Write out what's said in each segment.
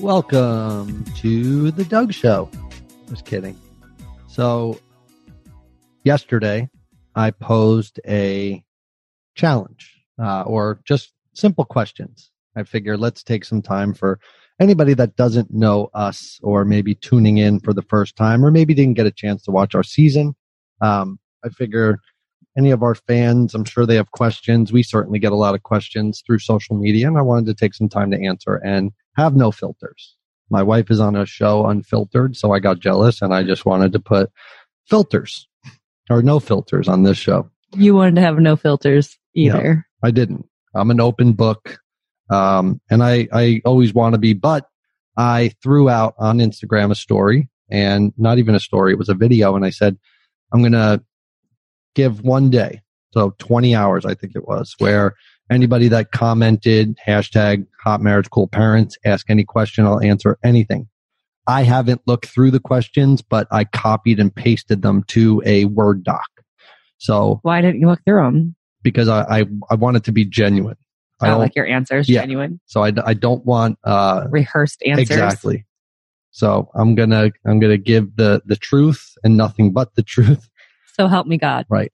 Welcome to the Doug Show. Just kidding. So, yesterday I posed a challenge uh, or just simple questions. I figure let's take some time for anybody that doesn't know us or maybe tuning in for the first time or maybe didn't get a chance to watch our season. Um, I figure any of our fans, I'm sure they have questions. We certainly get a lot of questions through social media, and I wanted to take some time to answer and have no filters. My wife is on a show unfiltered, so I got jealous and I just wanted to put filters or no filters on this show. You wanted to have no filters either. I didn't. I'm an open book. Um, and I, I always want to be, but I threw out on Instagram a story and not even a story. It was a video. And I said, I'm going to give one day. So 20 hours, I think it was where anybody that commented hashtag hot marriage cool parents, ask any question. I'll answer anything. I haven't looked through the questions, but I copied and pasted them to a Word doc. So why didn't you look through them? Because I, I, I want it to be genuine. I like your answers yeah. genuine. So I, I don't want uh, rehearsed answers. Exactly. So I'm gonna I'm gonna give the the truth and nothing but the truth. So help me God. Right.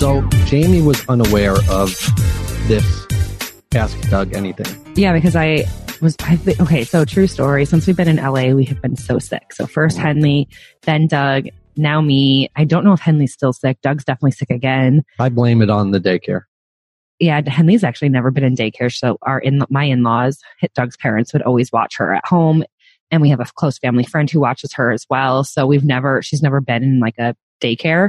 So Jamie was unaware of this Ask Doug Anything. Yeah, because I was I've been, okay. So true story. Since we've been in LA, we have been so sick. So first. Henley, then Doug, now me. I don't know if Henley's still sick. Doug's definitely sick again. I blame it on the daycare. Yeah, Henley's actually never been in daycare. So our in my in laws, Doug's parents would always watch her at home, and we have a close family friend who watches her as well. So we've never she's never been in like a daycare.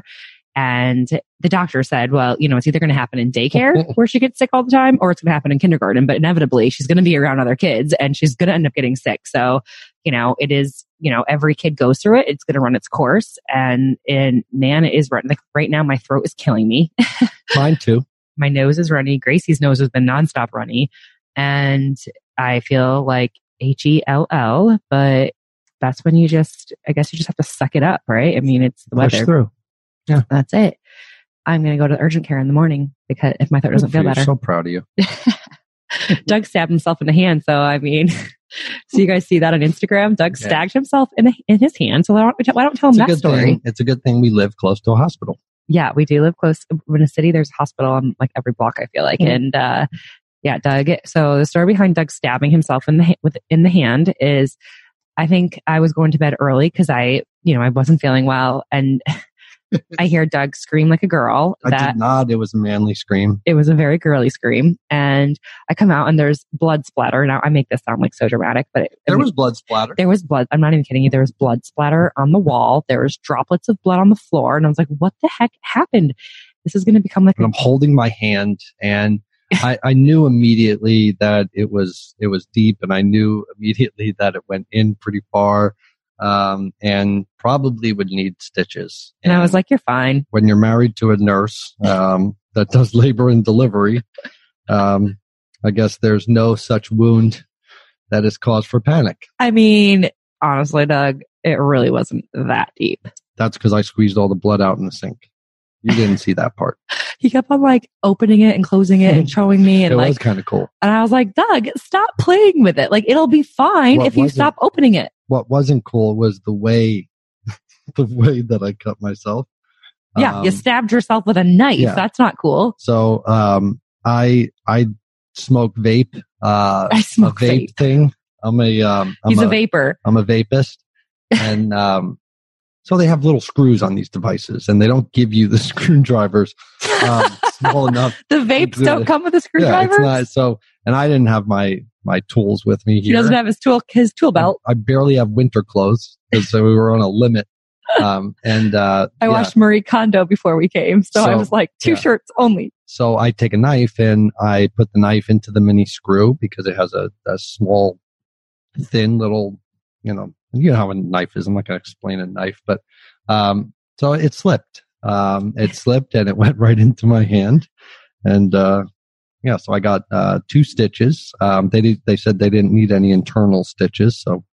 And the doctor said, well, you know, it's either going to happen in daycare where she gets sick all the time or it's going to happen in kindergarten, but inevitably she's going to be around other kids and she's going to end up getting sick. So, you know, it is, you know, every kid goes through it. It's going to run its course. And, and man, it is running. Like right now, my throat is killing me. Mine too. my nose is runny. Gracie's nose has been nonstop runny. And I feel like H E L L, but that's when you just, I guess you just have to suck it up, right? I mean, it's the weather. Push through. Yeah. That's it. I'm going to go to urgent care in the morning because if my throat doesn't feel better. I'm so proud of you. Doug stabbed himself in the hand. So, I mean, so you guys see that on Instagram? Doug yeah. stabbed himself in, the, in his hand. So why don't, why don't tell him it's that story? Thing. It's a good thing we live close to a hospital. Yeah, we do live close. In a city, there's a hospital on like every block, I feel like. Mm-hmm. And, uh, yeah, Doug. So the story behind Doug stabbing himself in the, with, in the hand is I think I was going to bed early because I, you know, I wasn't feeling well and I hear Doug scream like a girl. That I did not. It was a manly scream. It was a very girly scream. And I come out and there's blood splatter. Now I make this sound like so dramatic, but it, there I mean, was blood splatter. There was blood. I'm not even kidding you. There was blood splatter on the wall. There was droplets of blood on the floor. And I was like, what the heck happened? This is going to become like. i I'm holding my hand and I, I knew immediately that it was it was deep, and I knew immediately that it went in pretty far um, and probably would need stitches. And, and, I was like, "You're fine." When you're married to a nurse um, that does labor and delivery, um, I guess there's no such wound that is cause for panic. I mean, honestly, Doug, it really wasn't that deep. That's because I squeezed all the blood out in the sink. You didn't see that part. he kept on like opening it and closing it and showing me and it like was kind of cool. And I was like, Doug, stop playing with it. Like it'll be fine what if you stop opening it. What wasn't cool was the way the way that I cut myself. Yeah, um, you stabbed yourself with a knife. Yeah. That's not cool. So um I I smoke vape. Uh I smoke a vape, vape. thing. I'm a um I'm He's a, a vapor. I'm a vapist. And um so they have little screws on these devices, and they don't give you the screwdrivers um, small enough. the vapes don't come with a screwdriver. Yeah, it's not. So, and I didn't have my my tools with me. Here. He doesn't have his tool his tool belt. I, I barely have winter clothes because so we were on a limit. Um, and uh, I yeah. watched Marie Kondo before we came, so, so I was like two yeah. shirts only. So I take a knife and I put the knife into the mini screw because it has a, a small, thin little, you know, you know how a knife is. I'm not going to explain a knife, but um, so it slipped. Um, it slipped and it went right into my hand, and uh, yeah, so I got uh, two stitches. Um, they did, they said they didn't need any internal stitches, so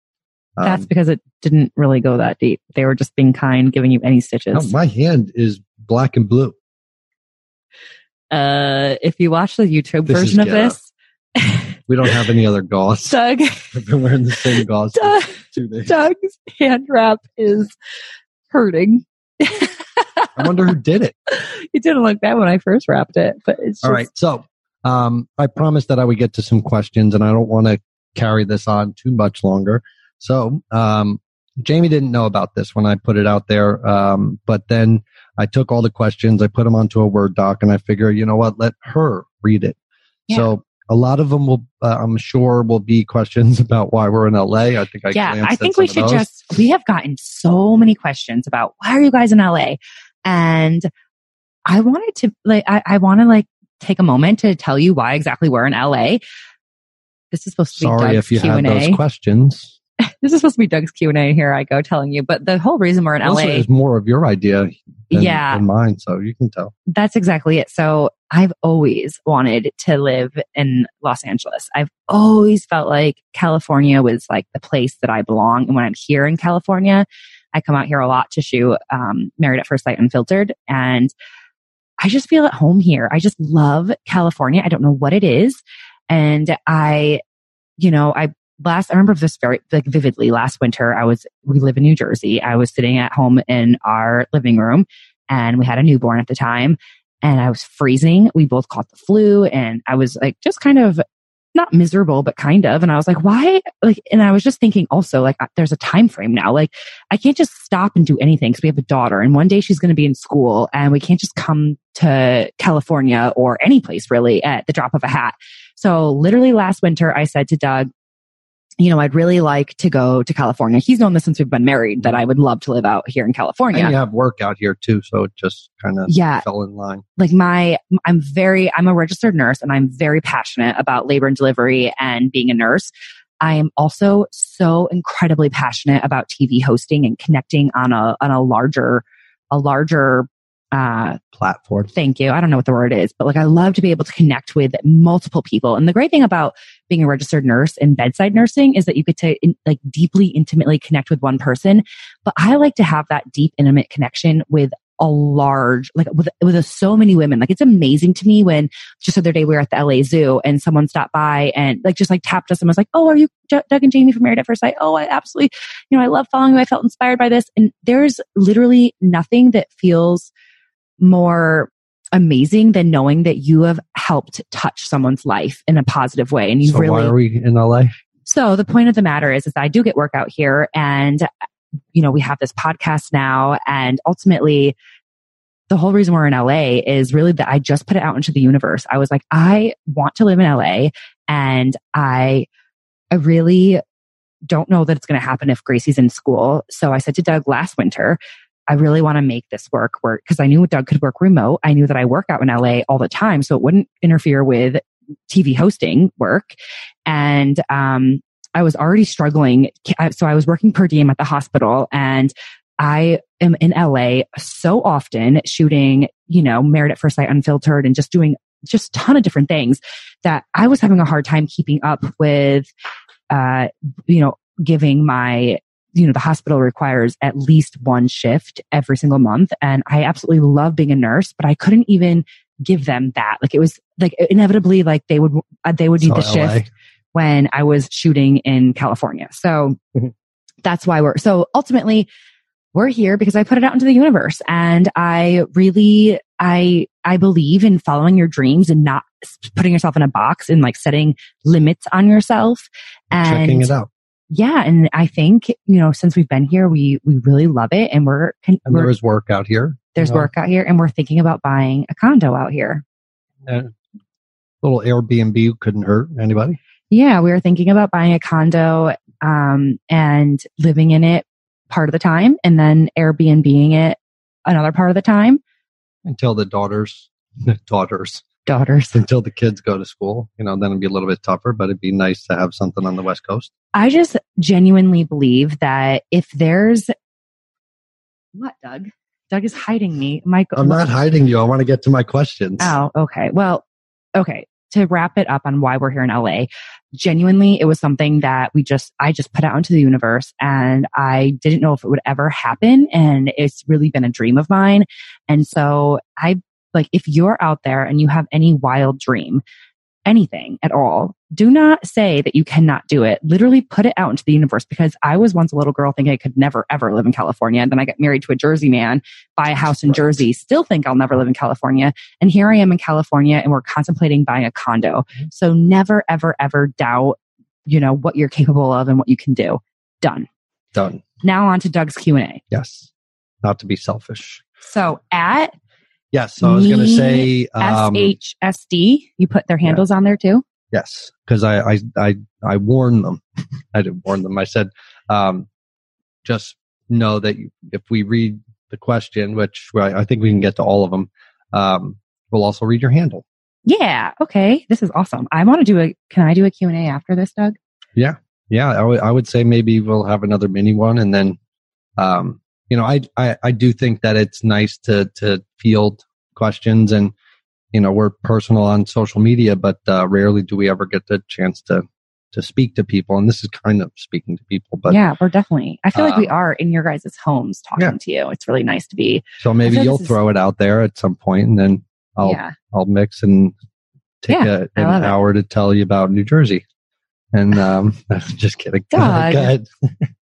um, that's because it didn't really go that deep. They were just being kind, giving you any stitches. No, my hand is black and blue. Uh, if you watch the YouTube This is version of this, We don't have any other gauze. Doug, I've been wearing the same gauze for two days. Doug's hand wrap is hurting. I wonder who did it. it didn't look bad when I first wrapped it, but it's just, All right. So um, I promised that I would get to some questions, and I don't want to carry this on too much longer. So um, Jamie didn't know about this when I put it out there, um, but then I took all the questions, I put them onto a Word doc, and I figure, you know what, let her read it. Yeah. So a lot of them will, uh, I'm sure, will be questions about why we're in LA. I think I yeah, I think we should those. just, we have gotten so many questions about why are you guys in LA? And I wanted to, like, I, I want to like take a moment to tell you why exactly we're in LA. This is supposed to be Sorry Doug's if you Q had those questions. This is supposed to be Doug's Q and A. Here I go telling you, but the whole reason we're in This LA, is more of your idea than, Yeah. than mine, so you can tell. that's exactly it. So I've always wanted to live in Los Angeles. I've always felt like California was like the place that I belong. And when I'm here in California, I come out here a lot to shoot um, Married at First Sight Unfiltered. And I just feel at home here. I just love California. I don't know what it is. And I, you know, I last, I remember this very like vividly last winter. I was, we live in New Jersey. I was sitting at home in our living room and we had a newborn at the time and I was freezing. We both caught the flu and I was like just kind of not miserable, but kind of. And I was like, why? Like, and I was just thinking also like, there's a time frame now. Like, I can't just stop and do anything because we have a daughter and one day she's going to be in school and we can't just come to California or any place really at the drop of a hat. So literally last winter, I said to Doug, you know, I'd really like to go to California. He's known this since we've been married that I would love to live out here in California. And you have work out here too, so it just kind of Yeah. fell in line. like my i'm very i'm a registered nurse and i'm very passionate about labor and delivery and being a nurse i am also so incredibly passionate about tv hosting and connecting on a on a larger a larger uh Platform. thank you i don't know what the word is but like i love to be able to connect with multiple people and the great thing about being a registered nurse and bedside nursing is that you get to in, like deeply intimately connect with one person. But i like to have that deep intimate connection with a large like with with a, so many women. Like it's amazing to me when just the other day we were at the LA Zoo and someone stopped by and like just like tapped us and was like oh are you Doug and Jamie from Married at First Sight? Oh I absolutely you know I love following you. I felt inspired by this. And there's literally nothing that feels more amazing than knowing that you have helped touch someone's life in a positive way and you so really why are we in LA? so the point of the matter is, is I do get work out here and, you know, we have this podcast now and ultimately the whole reason we're in LA is really that I just put it out into the universe. I was like, I want to live in LA and I, I really don't know that it's going to happen if Gracie's in school. So I said to Doug last winter, I really want to make this work work because I knew Doug could work remote. I knew that I work out in LA all the time. So it wouldn't interfere with TV hosting work. And, um, I was already struggling. So I was working per diem at the hospital and I am in LA so often shooting, you know, Married at First Sight Unfiltered and just doing just ton of different things that I was having a hard time keeping up with, uh, you know, giving my, you know, the hospital requires at least one shift every single month. And I absolutely love being a nurse, but I couldn't even give them that. Like it was like inevitably like they would, uh, they would need the LA. shift when I was shooting in California. So Mhm. that's why we're, so ultimately we're here because I put it out into the universe and I really, I, I believe in following your dreams and not putting yourself in a box and like setting limits on yourself. And Checking it out. Yeah. And I think, you know, since we've been here, we, we really love it and we're, And we're there is work out here. there's you know, work out here and we're thinking about buying a condo out here. little Airbnb couldn't hurt anybody. Yeah, we were thinking about buying a condo um, and living in it part of the time, and then Airbnbing it another part of the time. Until the daughters, daughters, Daughters. until the kids go to school. You know, then it'd be a little bit tougher, but it'd be nice to have something on the West Coast. I just genuinely believe that if there's what, Doug? Doug is hiding me. Michael, I'm not hiding you. I want to get to my questions. Oh, okay. Well, okay. To wrap it up on why we're here in LA, genuinely, it was something that we just, I just put out into the universe and I didn't know if it would ever happen. And it's really been a dream of mine. And so I like if you're out there and you have any wild dream, anything at all, do not say that you cannot do it. Literally put it out into the universe because I was once a little girl thinking I could never ever live in California. And then I got married to a Jersey man, buy a house in Jersey, still think I'll never live in California. And here I am in California and we're contemplating buying a condo. Mm-hmm. So never, ever, ever doubt, you know, what you're capable of and what you can do. Done. Done. Now on to Doug's Q&A. Yes. Not to be selfish. So at Yes. So I was going to say, um, SHSD, you put their handles on there too? yes, because I, I, I, I warned them. I didn't warn them. I said, um, just know that you, if we read the question, which I I think we can get to all of them, um, we'll also read your handle. Yeah. Okay. This is awesome. I want to do a, can I do a Q&A after this, Doug? Yeah. Yeah, I I would say maybe we'll have another mini one, and then, um, you know, I, I I do think that it's nice to to field questions, and you know, we're personal on social media, but uh, rarely do we ever get the chance to to speak to people, and this is kind of speaking to people. But yeah, we're definitely, I feel like we um, are in your guys' homes talking yeah. to you. It's really nice to be. so maybe you'll this is- throw it out there at some point, and then I'll yeah. I'll mix and take Yeah, a, an love it. hour to tell you about New Jersey. And um, just kidding. Doug.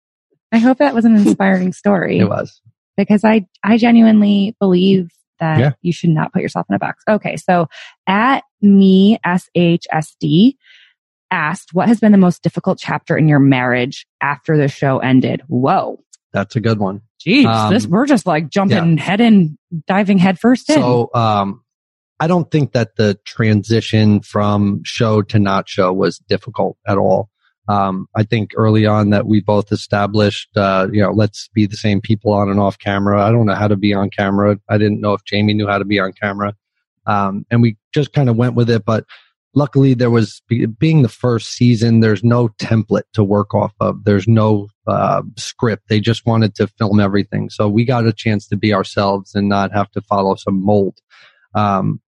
I hope that was an inspiring story It was. because I, I genuinely believe that Yeah. you should not put yourself in a box. Okay. So at me, SHSD asked, what has been the most difficult chapter in your marriage after the show ended? Whoa. That's a good one. Jeez, Um, this we're just like jumping head in, diving head first in. So um, I don't think that the transition from show to not show was difficult at all. Um, I think early on that we both established, uh, you know, let's be the same people on and off camera. I don't know how to be on camera. I didn't know if Jamie knew how to be on camera. Um, and we just kind of went with it. But luckily there was being the first season, there's no template to work off of. There's no, uh, script. They just wanted to film everything. So we got a chance to be ourselves and not have to follow some mold. Um,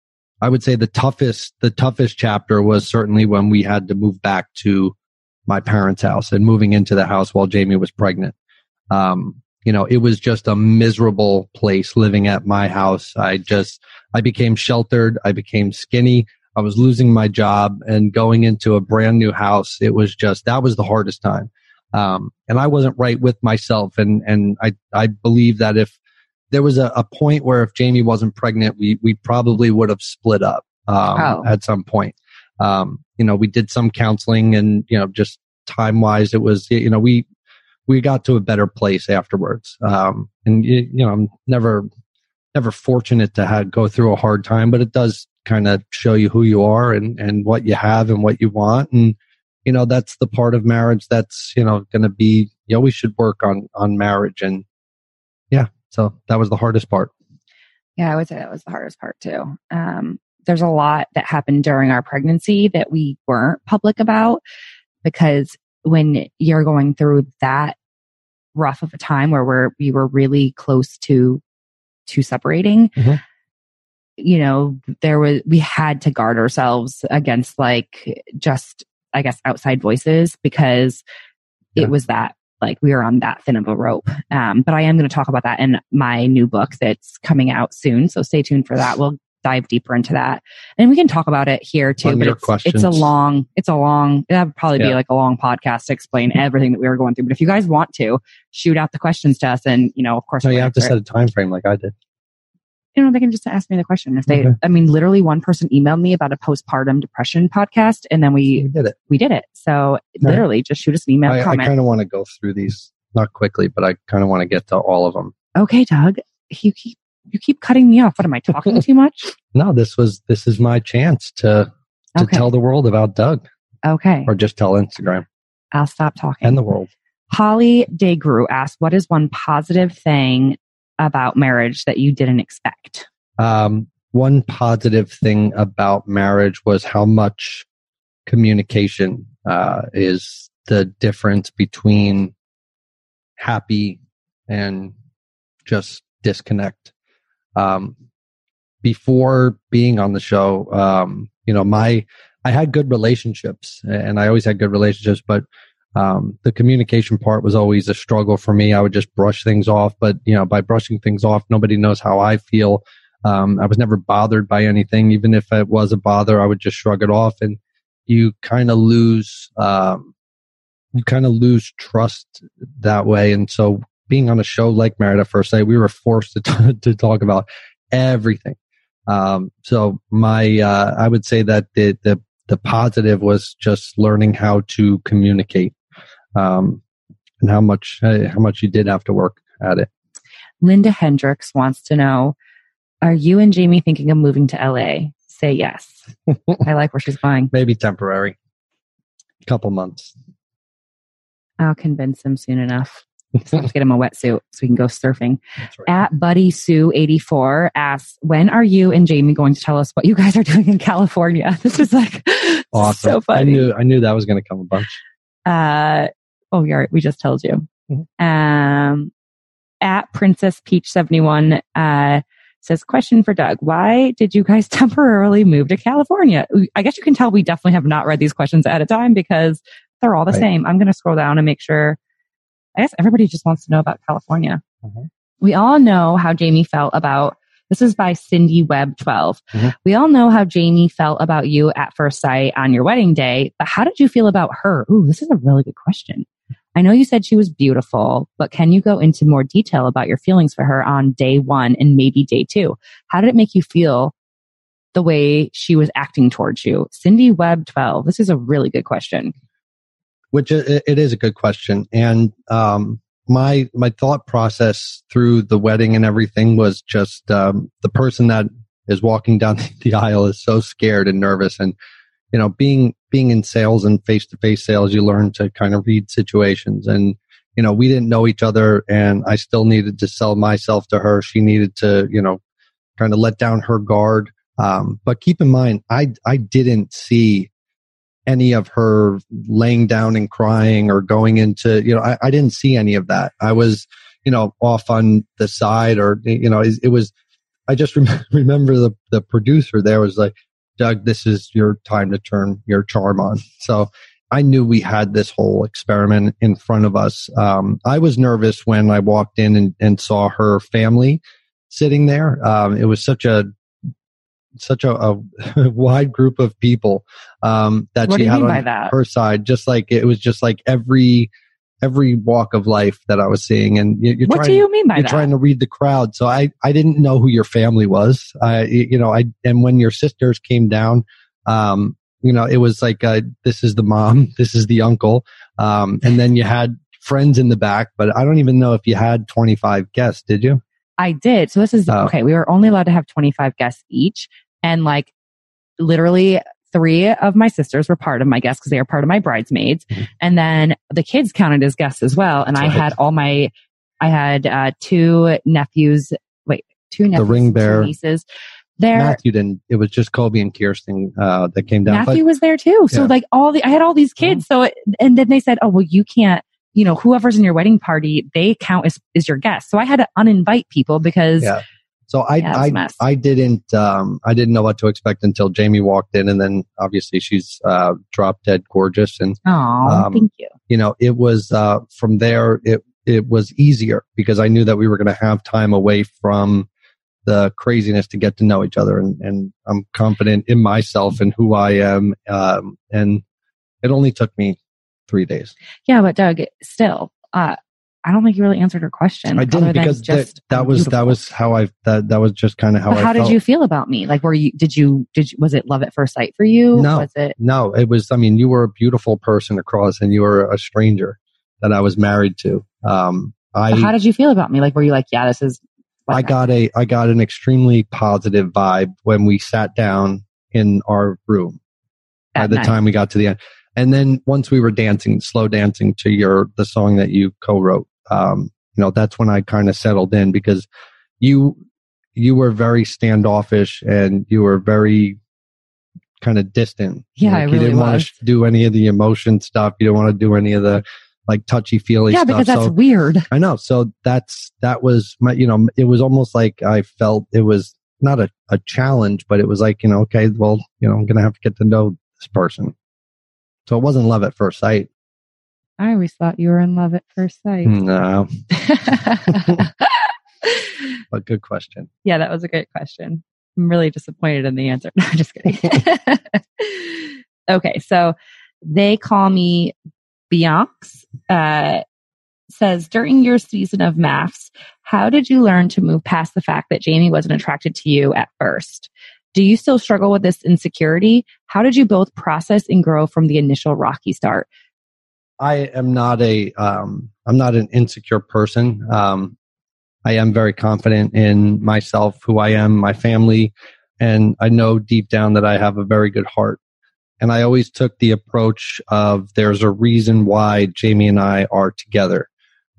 I would say the toughest, the toughest chapter was certainly when we had to move back to my parents' house and moving into the house while Jamie was pregnant. Um, you know, it was just a miserable place living at my house. I just, I became sheltered. I became skinny. I was losing my job and going into a brand new house. It was just, that was the hardest time. Um, and I wasn't right with myself. And, and I, I believe that if there was a, a point where if Jamie wasn't pregnant, we, we probably would have split up, um, Oh. at some point. Um, you know, we did some counseling and, you know, just time wise, it was, you know, we, we got to a better place afterwards. Um, and you, you know, I'm never, never fortunate to have, go through a hard time, but it does kind of show you who you are and, and what you have and what you want. And, you know, that's the part of marriage that's, you know, going to be, you always should work on, on marriage. And yeah, so that was the hardest part. Yeah, I would say that was the hardest part too. Um, there's a lot that happened during our pregnancy that we weren't public about because when you're going through that rough of a time where we're we were really close to to separating, Mhm. you know, there was we had to guard ourselves against like just I guess outside voices because Yeah. it was that like we were on that thin of a rope. Um, but I am going to talk about that in my new book that's coming out soon. So stay tuned for that. We'll dive deeper into that and we can talk about it here too. But it's, it's a long, it's a long, that would probably be like a long podcast to explain everything that we were going through. But if you guys want to shoot out the questions to us and, you know, of course, we'll you have to answer it. set a time frame like I did. you know, they can just ask me the question. If they, Okay. I mean, literally one person emailed me about a postpartum depression podcast and then we, We did it. we did it. So literally just shoot us an email I, I kind of want to go through these not quickly, but I kind of want to get to all of them. okay, Doug, you keep, you keep cutting me off. What am I talking too much? No, this was this is my chance to to Okay. tell the world about Doug, Okay. or just tell Instagram I'll stop talking. and the world. Holly Degru asked, what is one positive thing about marriage that you didn't expect? Um, one positive thing about marriage was how much communication uh, is the difference between happy and just disconnect. Um, before being on the show, um, you know, my I had good relationships, and I always had good relationships, but um, the communication part was always a struggle for me. I would just brush things off, but you know, by brushing things off, nobody knows how I feel. Um, I was never bothered by anything. Even if it was a bother, I would just shrug it off. And you kind of lose, um, you kind of lose trust that way. And so being on a show like Married at First Sight, we were forced to, t- to talk about everything. Um, so my, uh, I would say that the, the, the positive was just learning how to communicate, um, and how much, uh, how much you did have to work at it. Linda Hendricks wants to know, are you and Jamie thinking of moving to LA? Say yes. I like where she's going. Maybe temporary. Couple months. I'll convince him soon enough. Have to get him a wetsuit so we can go surfing. Right. At Buddy Sue 84 asks, when are you and Jamie going to tell us what you guys are doing in California? This is like Awesome. so I knew, I knew that was going to come a bunch. Uh, oh, yeah, we just told you. Mhm. Um, at Princess Peach 71, uh, says, question for Doug. Why did you guys temporarily move to California? I guess you can tell we definitely have not read these questions at a time because they're all the Right. same. I'm going to scroll down and make sure. I guess everybody just wants to know about California. Mhm. We all know how Jamie felt about this is by Cindy Webb 12. Mhm. We all know how Jamie felt about you at first sight on your wedding day, but how did you feel about her? Ooh, this is a really good question. I know you said she was beautiful, but can you go into more detail about your feelings for her on day one and maybe day two? How did it make you feel the way she was acting towards you? Cindy Webb 12. This is a really good question. Which it, is a good question. And um my my thought process through the wedding and everything was just um the person that is walking down the aisle is so scared and nervous. And you know being being in sales and face to face sales you learn to kind of read situations. And you know we didn't know each other and i still needed to sell myself to her. She needed to you know kind of let down her guard. Um but keep in mind i i didn't see any of her laying down and crying or going into, you know, I, I didn't see any of that. I was, you know, off on the side or, you know, it, it was, I just rem- remember the, the producer there was like, Doug, this is your time to turn your charm on. So I knew we had this whole experiment in front of us. Um, I was nervous when I walked in and, and saw her family sitting there. Um, it was such a, such a, a wide group of people um, that What she had on her side. Just like it was just like every every walk of life that I was seeing, and you, you're what trying. do you mean by you're that? trying to read the crowd, so I I didn't know who your family was. I you know I and when your sisters came down, um, you know it was like uh, this is the mom, this is the uncle, um, and then you had friends in the back, but I don't even know if you had 25 guests. Did you? I did. So this is Oh. okay. We were only allowed to have 25 guests each. And like literally three of my sisters were part of my guests because they were part of my bridesmaids. Mhm. And then the kids counted as guests as well. And That's I right. had all my, I had uh, two nephews, wait, two nephews, the ring two bearer. nieces there. Matthew didn't. It was just Colby and Kirsten uh, that came down. Matthew was there too. So Yeah. like all the, I had all these kids. So, it, and then they said, oh, well, you can't, you know, whoever's in your wedding party, they count as, as your guest. So I had to uninvite people because Yeah. So I Yeah, it was a I. I didn't um I didn't know what to expect until Jamie walked in and then obviously she's uh drop dead gorgeous and oh, Um, thank you. you know it was uh from there it it was easier because I knew that we were going to have time away from the craziness to get to know each other and and I'm confident in myself and who I am um and it only took me 3 days. Yeah, but Doug, still, uh, I don't think you really answered her question. I didn't because that, just that was that was how I that that was just kind of how But I how did felt. you feel about me? Like, were you? Did you? Did you, was it love at first sight for you? No. Was it? No, it was. I mean, you were a beautiful person across, and you were a stranger that I was married to. Um, I but how did you feel about me? Like, were you like, yeah, this is? I got a I got an extremely positive vibe when we sat down in our room. By At the night. time we got to the end, and then once we were dancing, slow dancing to your the song that you co-wrote, um, you know, that's when I kind of settled in because you you were very standoffish and you were very kind of distant. Yeah, I you really didn't want to do any of the emotion stuff. You didn't want to do any of the like touchy feely Yeah, stuff. because that's so weird. I know. So that's that was my you know it was almost like I felt it was not a, a challenge, but it was like you know okay, well you know I'm gonna have to get to know this person. So it wasn't love at first sight. I always thought you were in love at first sight. No, but good question. Yeah, that was a great question. I'm really disappointed in the answer. No, just kidding. okay, so they call me Bianx. Uh, says during your season of MAFS, how did you learn to move past the fact that Jamie wasn't attracted to you at first? Do you still struggle with this insecurity? How did you both process and grow from the initial rocky start? I am not a um, I'm not an insecure person. Um, I am very confident in myself, who I am, my family, and I know deep down that I have a very good heart. And I always took the approach of there's a reason why Jamie and I are together.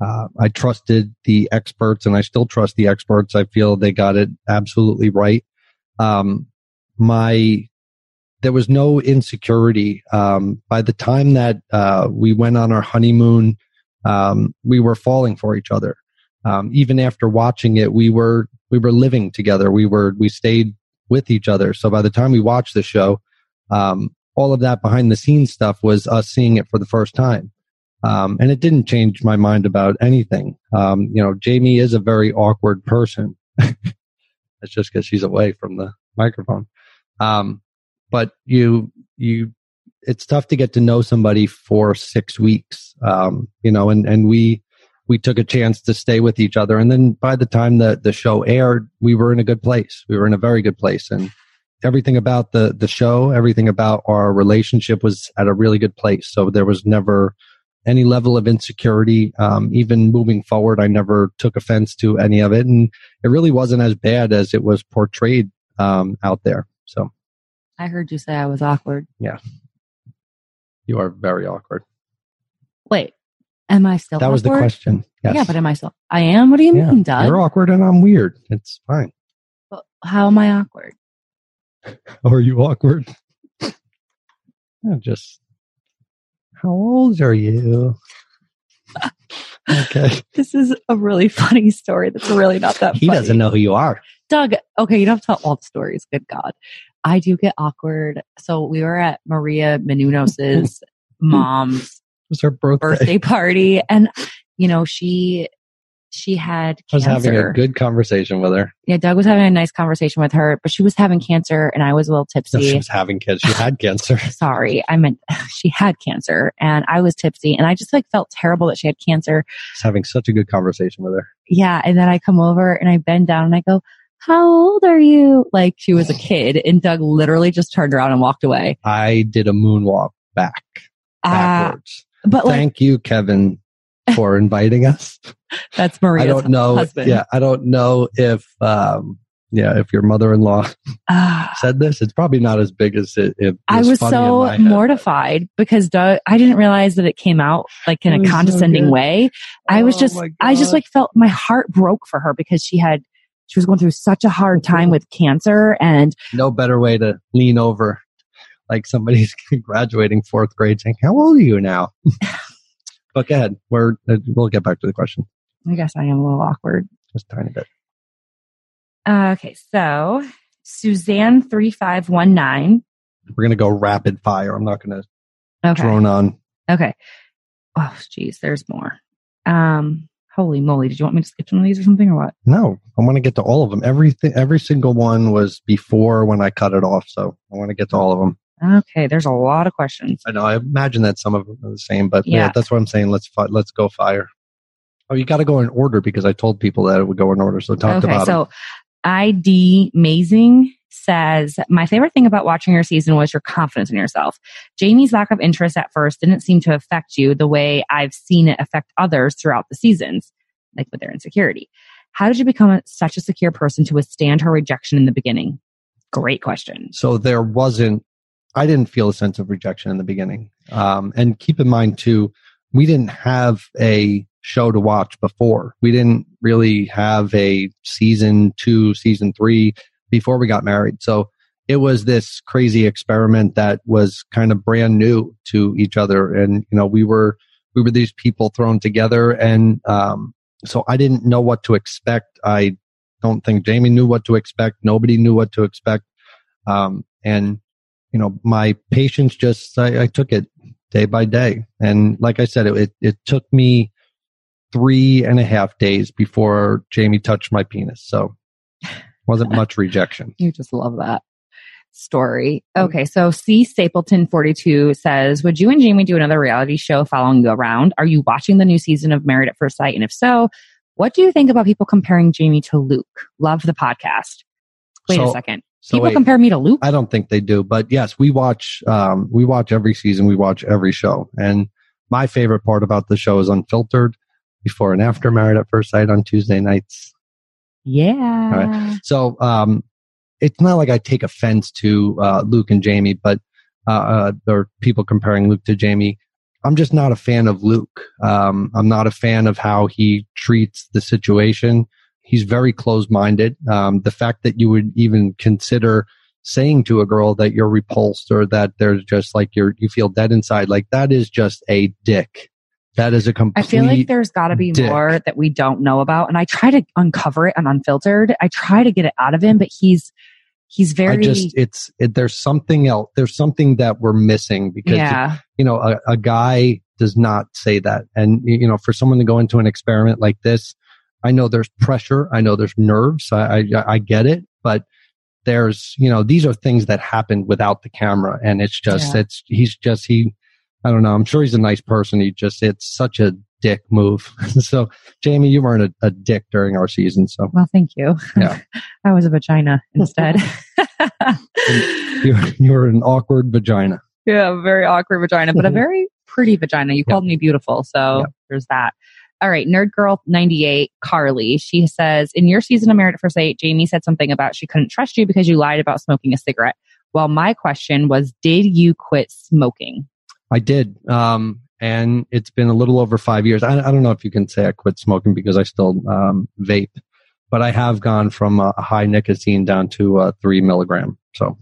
Uh, I trusted the experts and I still trust the experts. I feel they got it absolutely right. Um, my, there was no insecurity. Um, by the time that, uh, we went on our honeymoon, um, we were falling for each other. Um, even after watching it, we were, we were living together. We were, we stayed with each other. So by the time we watched the show, um, all of that behind the scenes stuff was us seeing it for the first time. Um, and it didn't change my mind about anything. Um, you know, Jamie is a very awkward person. That's just because she's away from the microphone. Um, but you, you, it's tough to get to know somebody for six weeks. Um, you know, and, and we, we took a chance to stay with each other. And then by the time the, the show aired, we were in a good place. We were in a very good place. And everything about the, the show, everything about our relationship was at a really good place. So there was never, any level of insecurity. Um, even moving forward, I never took offense to any of it, and it really wasn't as bad as it was portrayed um, out there. So, I heard you say I was awkward. Yeah, you are very awkward. Wait, am I still? That awkward? was the question. Yes. Yeah, but am I still? I am. What do you yeah. mean, Doug? You're awkward, and I'm weird. It's fine. Well, how am I awkward? are you awkward? I'm just how old are you? okay. This is a really funny story that's really not that he funny. doesn't know who you are. Doug, okay, you don't have to tell all the stories. Good God. I do get awkward. So we were at Maria Menounos's mom's her birthday. birthday party. And, you know, she she had cancer. I was having a good conversation with her. Yeah, Doug was having a nice conversation with her, but she was having cancer and I was a little tipsy. No, she was having kids. She had cancer. Sorry, I meant she had cancer and I was tipsy and I just like felt terrible that she had cancer. I was having such a good conversation with her. Yeah, and then I come over and I bend down and I go, how old are you? Like she was a kid and Doug literally just turned around and walked away. I did a moonwalk back, backwards. Uh, but like, Thank you, Kevin, for inviting us. That's Maria's I don't know. husband. Yeah, I don't know if um, yeah, if your mother-in-law uh, said this, it's probably not as big as it. it I was so mortified because Doug, I didn't realize that it came out like in a condescending so way. I was oh just, I just like felt my heart broke for her because she had, she was going through such a hard time with cancer and no better way to lean over like somebody's graduating fourth grade saying, how old are you now? but go ahead. We're, uh, we'll get back to the question. I guess I am a little awkward. Just a tiny bit. Uh, okay, so Suzanne three five one nine. We're gonna go rapid fire. I'm not gonna okay. drone on. Okay. Oh, geez, there's more. Um, holy moly! Did you want me to skip some of these or something, or what? No, I want to get to all of them. Everything, every single one was before when I cut it off, so I want to get to all of them. Okay, there's a lot of questions. I know. I imagine that some of them are the same, but yeah, yeah that's what I'm saying. Let's fi- let's go fire. Oh, you got to go in order because I told people that it would go in order. So talk okay, about so them. ID Mazing says, My favorite thing about watching your season was your confidence in yourself. Jamie's lack of interest at first didn't seem to affect you the way I've seen it affect others throughout the seasons, like with their insecurity. How did you become such a secure person to withstand her rejection in the beginning? Great question. So there wasn't, I didn't feel a sense of rejection in the beginning. Um, and keep in mind too, we didn't have a show to watch before. We didn't really have a season two, season three before we got married. So it was this crazy experiment that was kind of brand new to each other. And, you know, we were, we were these people thrown together. And, um, so I didn't know what to expect. I don't think Jamie knew what to expect. Nobody knew what to expect. Um, and, you know, my patience just, I, I took it day by day. And like I said, it, it, it took me three and a half days before Jamie touched my penis. So wasn't much rejection. You just love that story. Okay, so C Stapleton 42 says, Would you and Jamie do another reality show following you around? Are you watching the new season of Married at First Sight? And if so, what do you think about people comparing Jamie to Luke? Love the podcast. Wait So- a second. So people wait, compare me to Luke? I don't think they do, but yes, we watch. Um, we watch every season. We watch every show, and my favorite part about the show is unfiltered, before and after Married at First Sight on Tuesday nights. Yeah. So um, it's not like I take offense to uh, Luke and Jamie, but uh, uh, there are people comparing Luke to Jamie. I'm just not a fan of Luke. Um, I'm not a fan of how he treats the situation. He's very closed minded. Um, the fact that you would even consider saying to a girl that you're repulsed or that there's just like you're you feel dead inside, like that is just a dick. That is a complete. I feel like there's got to be dick. more that we don't know about, and I try to uncover it and unfiltered. I try to get it out of him, but he's he's very I just it's it, there's something else. There's something that we're missing because yeah. you know, a, a guy does not say that. And, you know, for someone to go into an experiment like this, I know there's pressure. I know there's nerves. I, I, I get it, but there's, you know, these are things that happen without the camera. And it's just, Yeah. it's, he's just, he, I don't know. I'm sure he's a nice person. He just, it's such a dick move. so, Jamie, you weren't a, a dick during our season. So Well, thank you. Yeah. I was a vagina instead. you, you were an awkward vagina. yeah, very awkward vagina, but a Mhm. very pretty vagina. You Yeah. called me beautiful, so Yeah. there's that. All right, Nerd Girl 98, Carly. She says, In your season of Married at First Sight, Jamie said something about she couldn't trust you because you lied about smoking a cigarette. Well, my question was, Did you quit smoking? I did. Um, and it's been a little over five years. I, I don't know if you can say I quit smoking because I still um, vape, but I have gone from a high nicotine down to uh, three milligram. So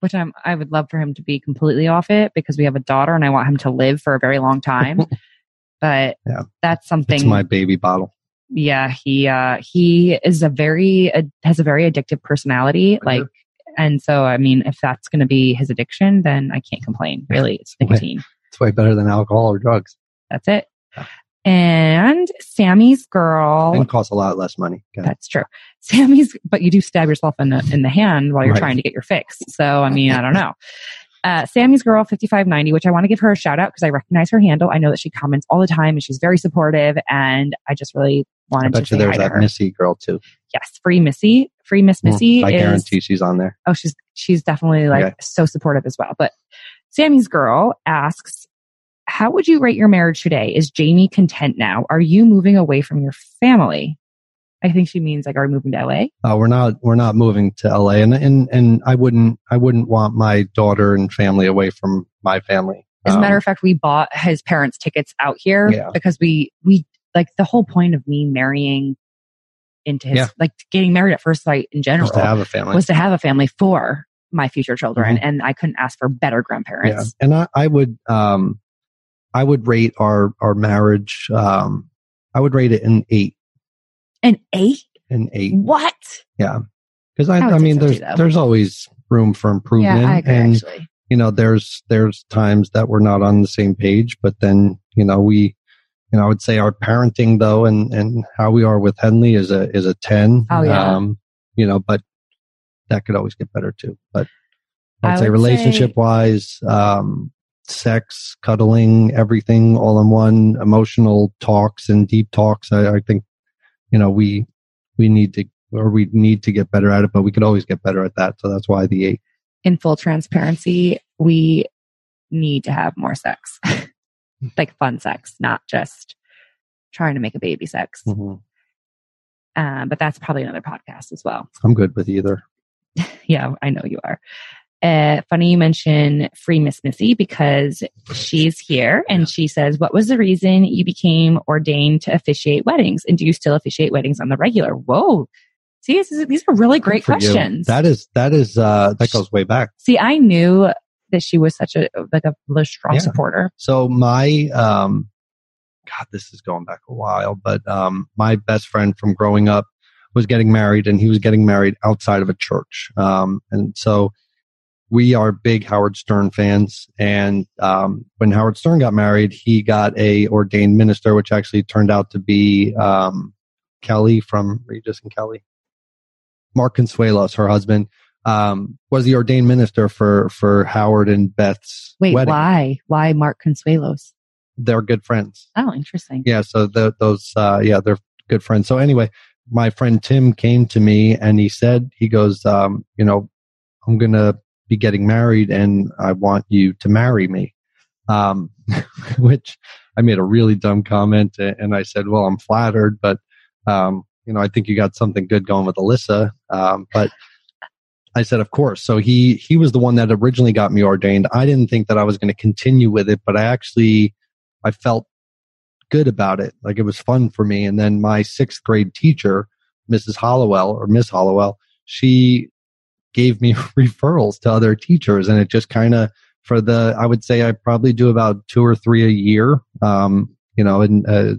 Which I'm, I would love for him to be completely off it because we have a daughter and I want him to live for a very long time. but Yeah. that's something. it's my baby bottle. yeah he uh he is a very uh, has a very addictive personality like and so i mean if that's going to be his addiction then i can't complain really it's nicotine It's way better than alcohol or drugs. that's it Yeah. and sammy's girl And costs a lot less money. Okay. that's true sammy's but you do stab yourself in the in the hand while you're Right. trying to get your fix so i mean i don't know uh, Sammy's girl 5590, which I want to give her a shout out because I recognize her handle. I know that she comments all the time and she's very supportive. And I just really I wanted to bet say you there's to that her. Missy girl too. yes, free Missy, free Miss Missy. Mm, I is, guarantee she's on there. Oh, she's she's definitely like Okay. so supportive as well. But Sammy's girl asks, "How would you rate your marriage today? Is Jamie content now? Are you moving away from your family?" I think she means like, "Are we moving to LA?" Uh, we're not we're not moving to LA, and and and I wouldn't I wouldn't want my daughter and family away from my family. As a Um, matter of fact, we bought his parents' tickets out here Yeah. because we we like the whole point of me marrying into his Yeah. like getting married at first sight in general just to have a family. was to have a family for my future children, and I couldn't ask for better grandparents. Mm-hmm. Yeah, and I, I would, um, I would rate our our marriage. Um, I would rate it an eight, An eight? an eight. What? Yeah, because I, I I mean, so there's too, there's always room for improvement, Yeah, I agree. and actually, you know, there's there's times that we're not on the same page, but then you know we. Know, I would say our parenting though, and, and how we are with Henley is a is a ten. Oh, yeah. Um, you know, but that could always get better too. But I I'd say would say- relationship wise, um, sex, cuddling, everything all in one, emotional talks and deep talks. I, I think, you know, we, we need to, or we need to get better at it, but we could always get better at that. So that's why the eight. in full transparency, we need to have more sex, like fun sex, not just trying to make a baby sex. Mhm. Uh, but that's probably another podcast as well. I'm good with either. Yeah, I know you are. Uh, funny you mention free Miss Missy because she's here and she says, What was the reason you became ordained to officiate weddings? And do you still officiate weddings on the regular? Whoa. See, this is, these are really great for you. questions. That is, that is, uh, that goes way back. See, I knew that she was such a like a really strong Yeah. supporter. So my, um, God, this is going back a while, but, um, my best friend from growing up was getting married and he was getting married outside of a church. Um, and so we are big Howard Stern fans, and um, when Howard Stern got married, he got a ordained minister, which actually turned out to be um, Kelly from Regis and Kelly. Mark Consuelos, her husband, um, was the ordained minister for for Howard and Beth's Wait, wedding. why? Why Mark Consuelos? They're good friends. Oh, interesting. Yeah, so the, those, uh, yeah, they're good friends. So anyway, my friend Tim came to me and he said, he goes, um, you know, I'm gonna be getting married and I want you to marry me. Um, which I made a really dumb comment and I said, well, I'm flattered, but, um, you know, I think you got something good going with Alyssa. Um, but I said, of course. So he, he was the one that originally got me ordained. I didn't think that I was going to continue with it, but I actually, I felt good about it. Like it was fun for me. And then my sixth grade teacher, Mrs. Hollowell or Miss Hollowell, she gave me referrals to other teachers and it just kind of for the i would say i probably do about two or three a year um, you know and uh,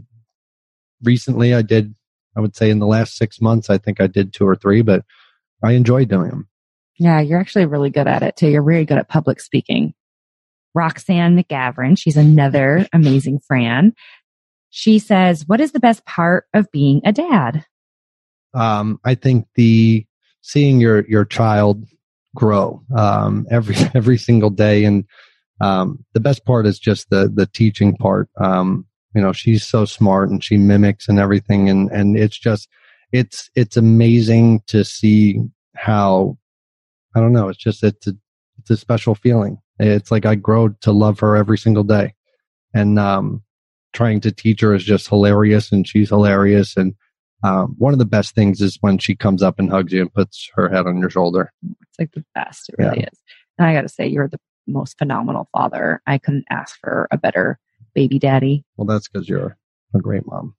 recently i did i would say in the last six months i think i did two or three but i enjoy doing them Yeah, you're actually really good at it too. You're really good at public speaking. Roxanne McGavran, she's another amazing Fran. She says, What is the best part of being a dad? um, i think the seeing your your child grow um, every every single day and um, the best part is just the the teaching part um, you know she's so smart and she mimics and everything and and it's just it's it's amazing to see how i don't know it's just it's a it's a special feeling it's like i grow to love her every single day and um trying to teach her is just hilarious and she's hilarious and um, one of the best things is when she comes up and hugs you and puts her head on your shoulder It's like the best. It really is. And I got to say, you're the most phenomenal father. I couldn't ask for a better baby daddy. well that's because you're a great mom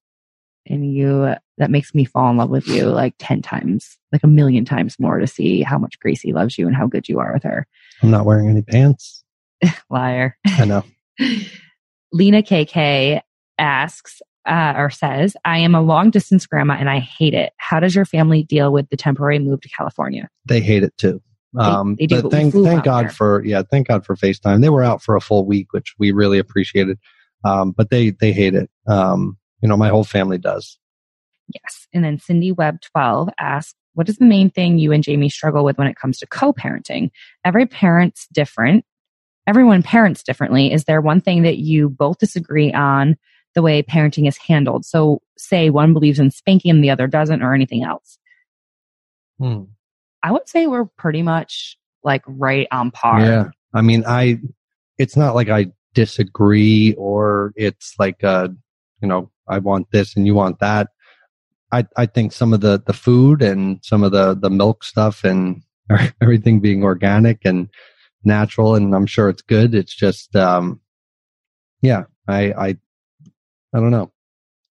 And you, that makes me fall in love with you like 10 times, like a million times more to see how much Gracie loves you and how good you are with her. i'm not wearing any pants Liar. i know Lena KK asks uh, or says, I am a long distance grandma and I hate it. How does your family deal with the temporary move to California? they hate it too. Um, they do, but but thank thank God there. for yeah, thank God for FaceTime. They were out for a full week, which we really appreciated. Um, but they they hate it. Um, you know, my whole family does. Yes. And then Cindy Webb 12 asks, what is the main thing you and Jamie struggle with when it comes to co-parenting? Every parent's different. Everyone parents differently. Is there one thing that you both disagree on the way parenting is handled? So say one believes in spanking and the other doesn't or anything else. Hmm. I would say we're pretty much like right on par. Yeah, I mean, I. It's not like I disagree or it's like uh, you know, I want this and you want that. I I think some of the the food and some of the the milk stuff and everything being organic and natural and I'm sure it's good. It's just um, yeah, I I I don't know.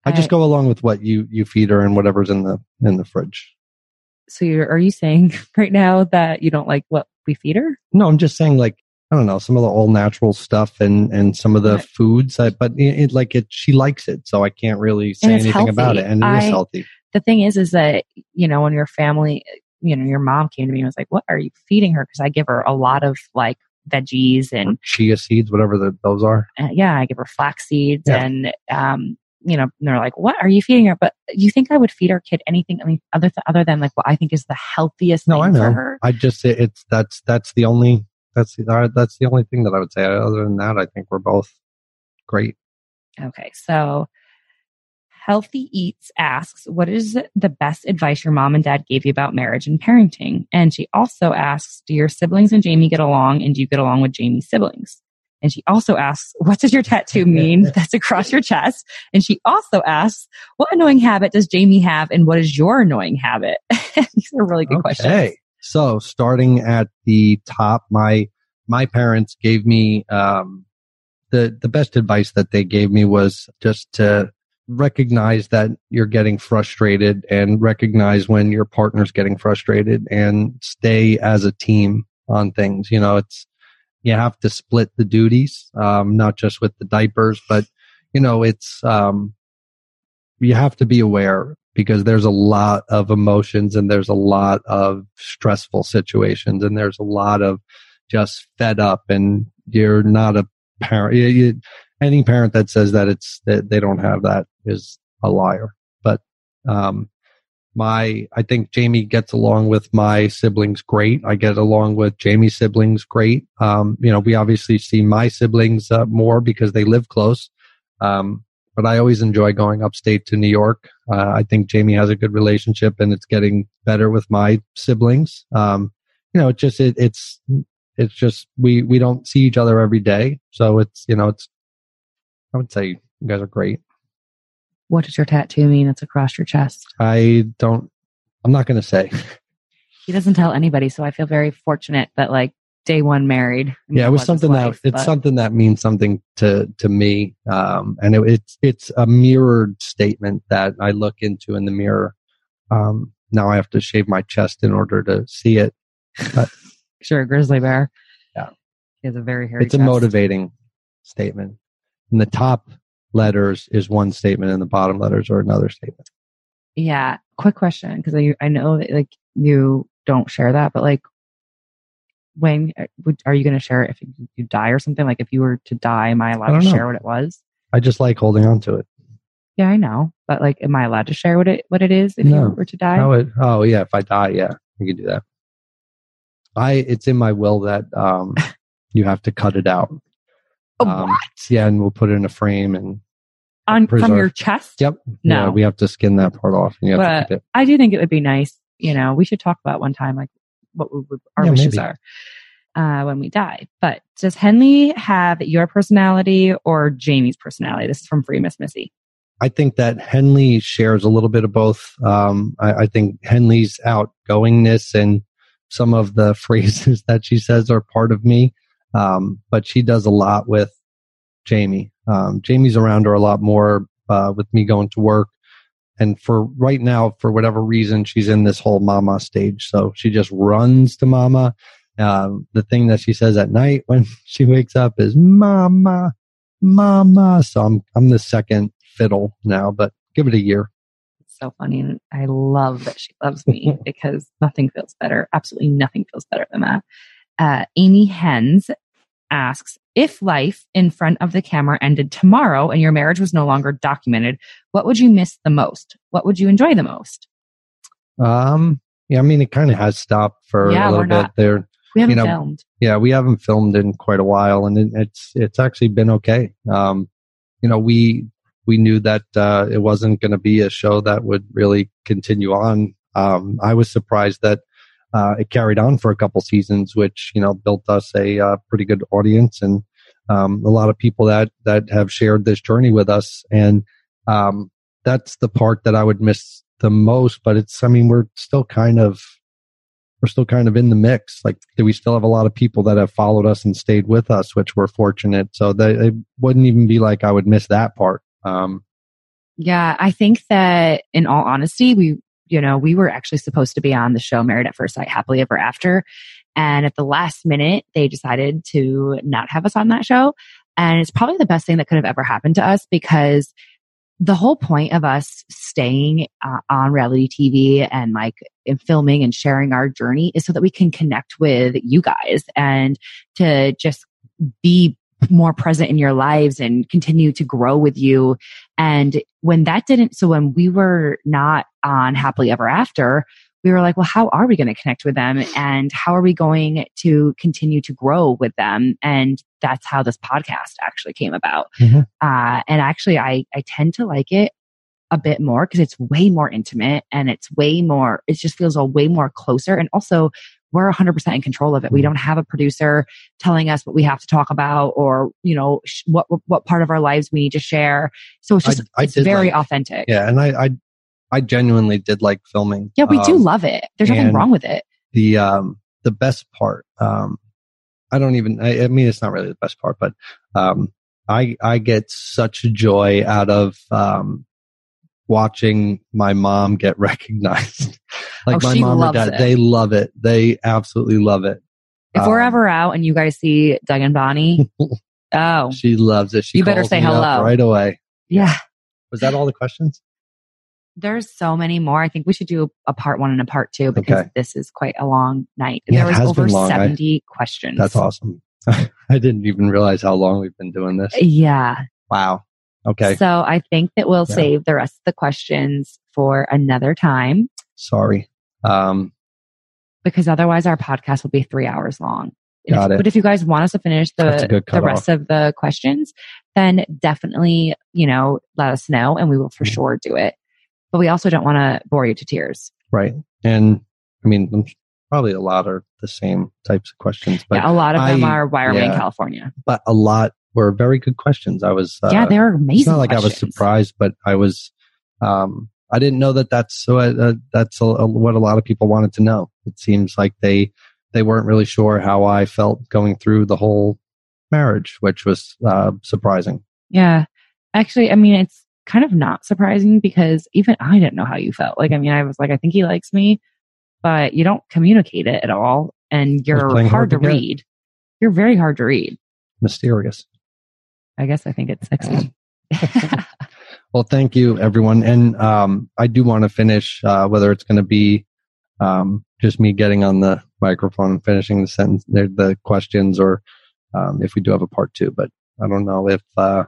I just go along with what you you feed her and whatever's in the in the fridge. So you're, are you saying right now that you don't like what we feed her? No, I'm just saying like I don't know some of the all natural stuff and and some of the Right. foods. I, but it, it like it, she likes it, so I can't really say anything about it. And it is I- healthy. the thing is, is that, you know, when your family, you know, your mom came to me and was like, what are you feeding her? Cause I give her a lot of like veggies and, Chia seeds, whatever the, those are. uh, yeah, I give her flax seeds Yeah. and, um, you know, and they're like, what are you feeding her? But you think I would feed our kid anything? I mean, other, th- other than like what I think is the healthiest No, thing I for know. her. I just it, it's that's that's the only that's the, that's the only thing that I would say. Other than that, I think we're both great. Okay. So Healthy Eats asks, what is the best advice your mom and dad gave you about marriage and parenting? And she also asks, do your siblings and Jamie get along and do you get along with Jamie's siblings? And she also asks, what does your tattoo mean that's across your chest? And she also asks, what annoying habit does Jamie have and what is your annoying habit? These are really good questions. So starting at the top, my my parents gave me um, the the best advice that they gave me was just to recognize that you're getting frustrated and recognize when your partner's getting frustrated and stay as a team on things. You know, it's you have to split the duties, um, not just with the diapers, but you know, it's um, you have to be aware because there's a lot of emotions and there's a lot of stressful situations and there's a lot of just fed up and you're not a parent. You, you, any parent that says that it's that they don't have that is a liar. But um, my I think Jamie gets along with my siblings great. I get along with Jamie's siblings great. Um, you know, we obviously see my siblings uh, more because they live close. Um, but I always enjoy going upstate to New York. Uh, I think Jamie has a good relationship, and it's getting better with my siblings. Um, you know, it's just it, it's it's just we we don't see each other every day, so it's you know it's. I would say you guys are great. What does your tattoo mean? It's across your chest. I don't. I'm not going to say. He doesn't tell anybody, so I feel very fortunate that like day one married. I mean, yeah, it was something wife, that it's but- something that means something to to me, um, and it, it's it's a mirrored statement that I look into in the mirror. Um, now I have to shave my chest in order to see it. sure grizzly bear. Yeah. he has a very hairy. It's a motivating statement. And the top letters is one statement, and the bottom letters are another statement. Yeah. Quick question, because I I know that like you don't share that, but like when uh, would, are you going to share it if you, you die or something? Like if you were to die, am I allowed don't to know. share what it was? I just like holding on to it. Yeah, I know, but like, am I allowed to share what it what it is if No. you were to die? How it, oh yeah, if I die, yeah, you can do that. I it's in my will that um, you have to cut it out. Oh, Um, what? Yeah, and we'll put it in a frame and On from your chest? yep. No. Yeah, we have to skin that part off, and you have But- to keep it. I do think it would be nice. You know, we should talk about one time like what we our Yeah, wishes maybe. are uh, when we die. But does Henley have your personality or Jamie's personality? This is from Free Miss Missy. I think that Henley shares a little bit of both. Um, I, I think Henley's outgoingness and some of the phrases that she says are part of me. Um, but she does a lot with Jamie. Um, Jamie's around her a lot more uh, with me going to work. And for right now, for whatever reason, she's in this whole mama stage. So she just runs to mama. Um, the thing that she says at night when she wakes up is mama, mama. So I'm, I'm the second fiddle now, but give it a year. It's so funny. And I love that she loves me because nothing feels better. Absolutely nothing feels better than that. Uh, Amy Hens asks if life in front of the camera ended tomorrow and your marriage was no longer documented, what would you miss the most? What would you enjoy the most? Um, yeah, I mean, it kind of has stopped for Yeah, a little bit there. We haven't know, filmed. Yeah, we haven't filmed in quite a while, and it, it's it's actually been okay. Um, you know, we we knew that uh, it wasn't going to be a show that would really continue on. Um, I was surprised that uh, it carried on for a couple seasons, which you know built us a uh, pretty good audience and um, a lot of people that that have shared this journey with us. And um, that's the part that I would miss the most. But it's, I mean, we're still kind of we're still kind of in the mix. Like we still have a lot of people that have followed us and stayed with us, which we're fortunate. So that it wouldn't even be like I would miss that part. Um, Yeah, I think that in all honesty, we, you know, we were actually supposed to be on the show Married at First Sight Happily Ever After. And at the last minute, they decided to not have us on that show. And it's probably the best thing that could have ever happened to us because the whole point of us staying uh, on reality TV and like in filming and sharing our journey is so that we can connect with you guys and to just be more present in your lives and continue to grow with you. And when that didn't, so when we were not on Happily Ever After, we were like, well, how are we going to connect with them? And how are we going to continue to grow with them? And that's how this podcast actually came about. Mhm. Uh, and actually, I, I tend to like it a bit more because it's way more intimate and it's way more, it just feels a way more closer. And also, we're 100% in control of it. We don't have a producer telling us what we have to talk about or, you know, sh- what, what part of our lives we need to share. So it's just, I it's very like- authentic. yeah, and I, I I genuinely did like filming. Yeah, we do Um, love it. There's nothing wrong with it. the um the best part um i don't even I, I mean it's not really the best part but um i i get such joy out of um watching my mom get recognized like Oh, my mom loves dad it. they love it they absolutely love it If we're Um, ever out and you guys see Doug and Bonnie, oh, she loves it she You better say hello. right away yeah. was that all the questions There's so many more. I think we should do a part one and a part two because Okay. this is quite a long night. Yeah, there was over been long. I- 70 questions. That's awesome. I didn't even realize how long we've been doing this. Yeah. Wow. Okay. So I think that we'll Yeah. save the rest of the questions for another time Sorry. Um, because otherwise our podcast will be three hours long. Got if- it. But if you guys want us to finish the, the rest of the questions, then definitely, you know, let us know and we will for Mhm. sure do it. But we also don't want to bore you to tears. right. And I mean, probably a lot are the same types of questions, but yeah, a lot of them are why are we in. California? but a lot were very good questions. I was uh, yeah, they're amazing. It's not like I was surprised, but I was. Um, I didn't know that that's uh, that's a, a- what a lot of people wanted to know. It seems like they they weren't really sure how I felt going through the whole marriage, which was uh, surprising. Yeah. Actually, I mean, it's kind of not surprising because even I didn't know how you felt. Like, I mean, I was like, I think he likes me, but you don't communicate it at all. And you're hard, hard to to get. read. You're very hard to read. Mysterious. I guess I think it's sexy. Well, thank you, everyone. And um, I do want to finish, uh, whether it's going to be um, just me getting on the microphone and finishing the sentence, the, the questions, or um, if we do have a part two. But I don't know if, uh,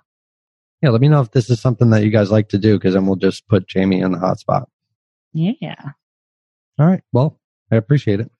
yeah, let me know if this is something that you guys like to do, because then we'll just put Jamie on the hot spot. yeah. All right. Well, I appreciate it.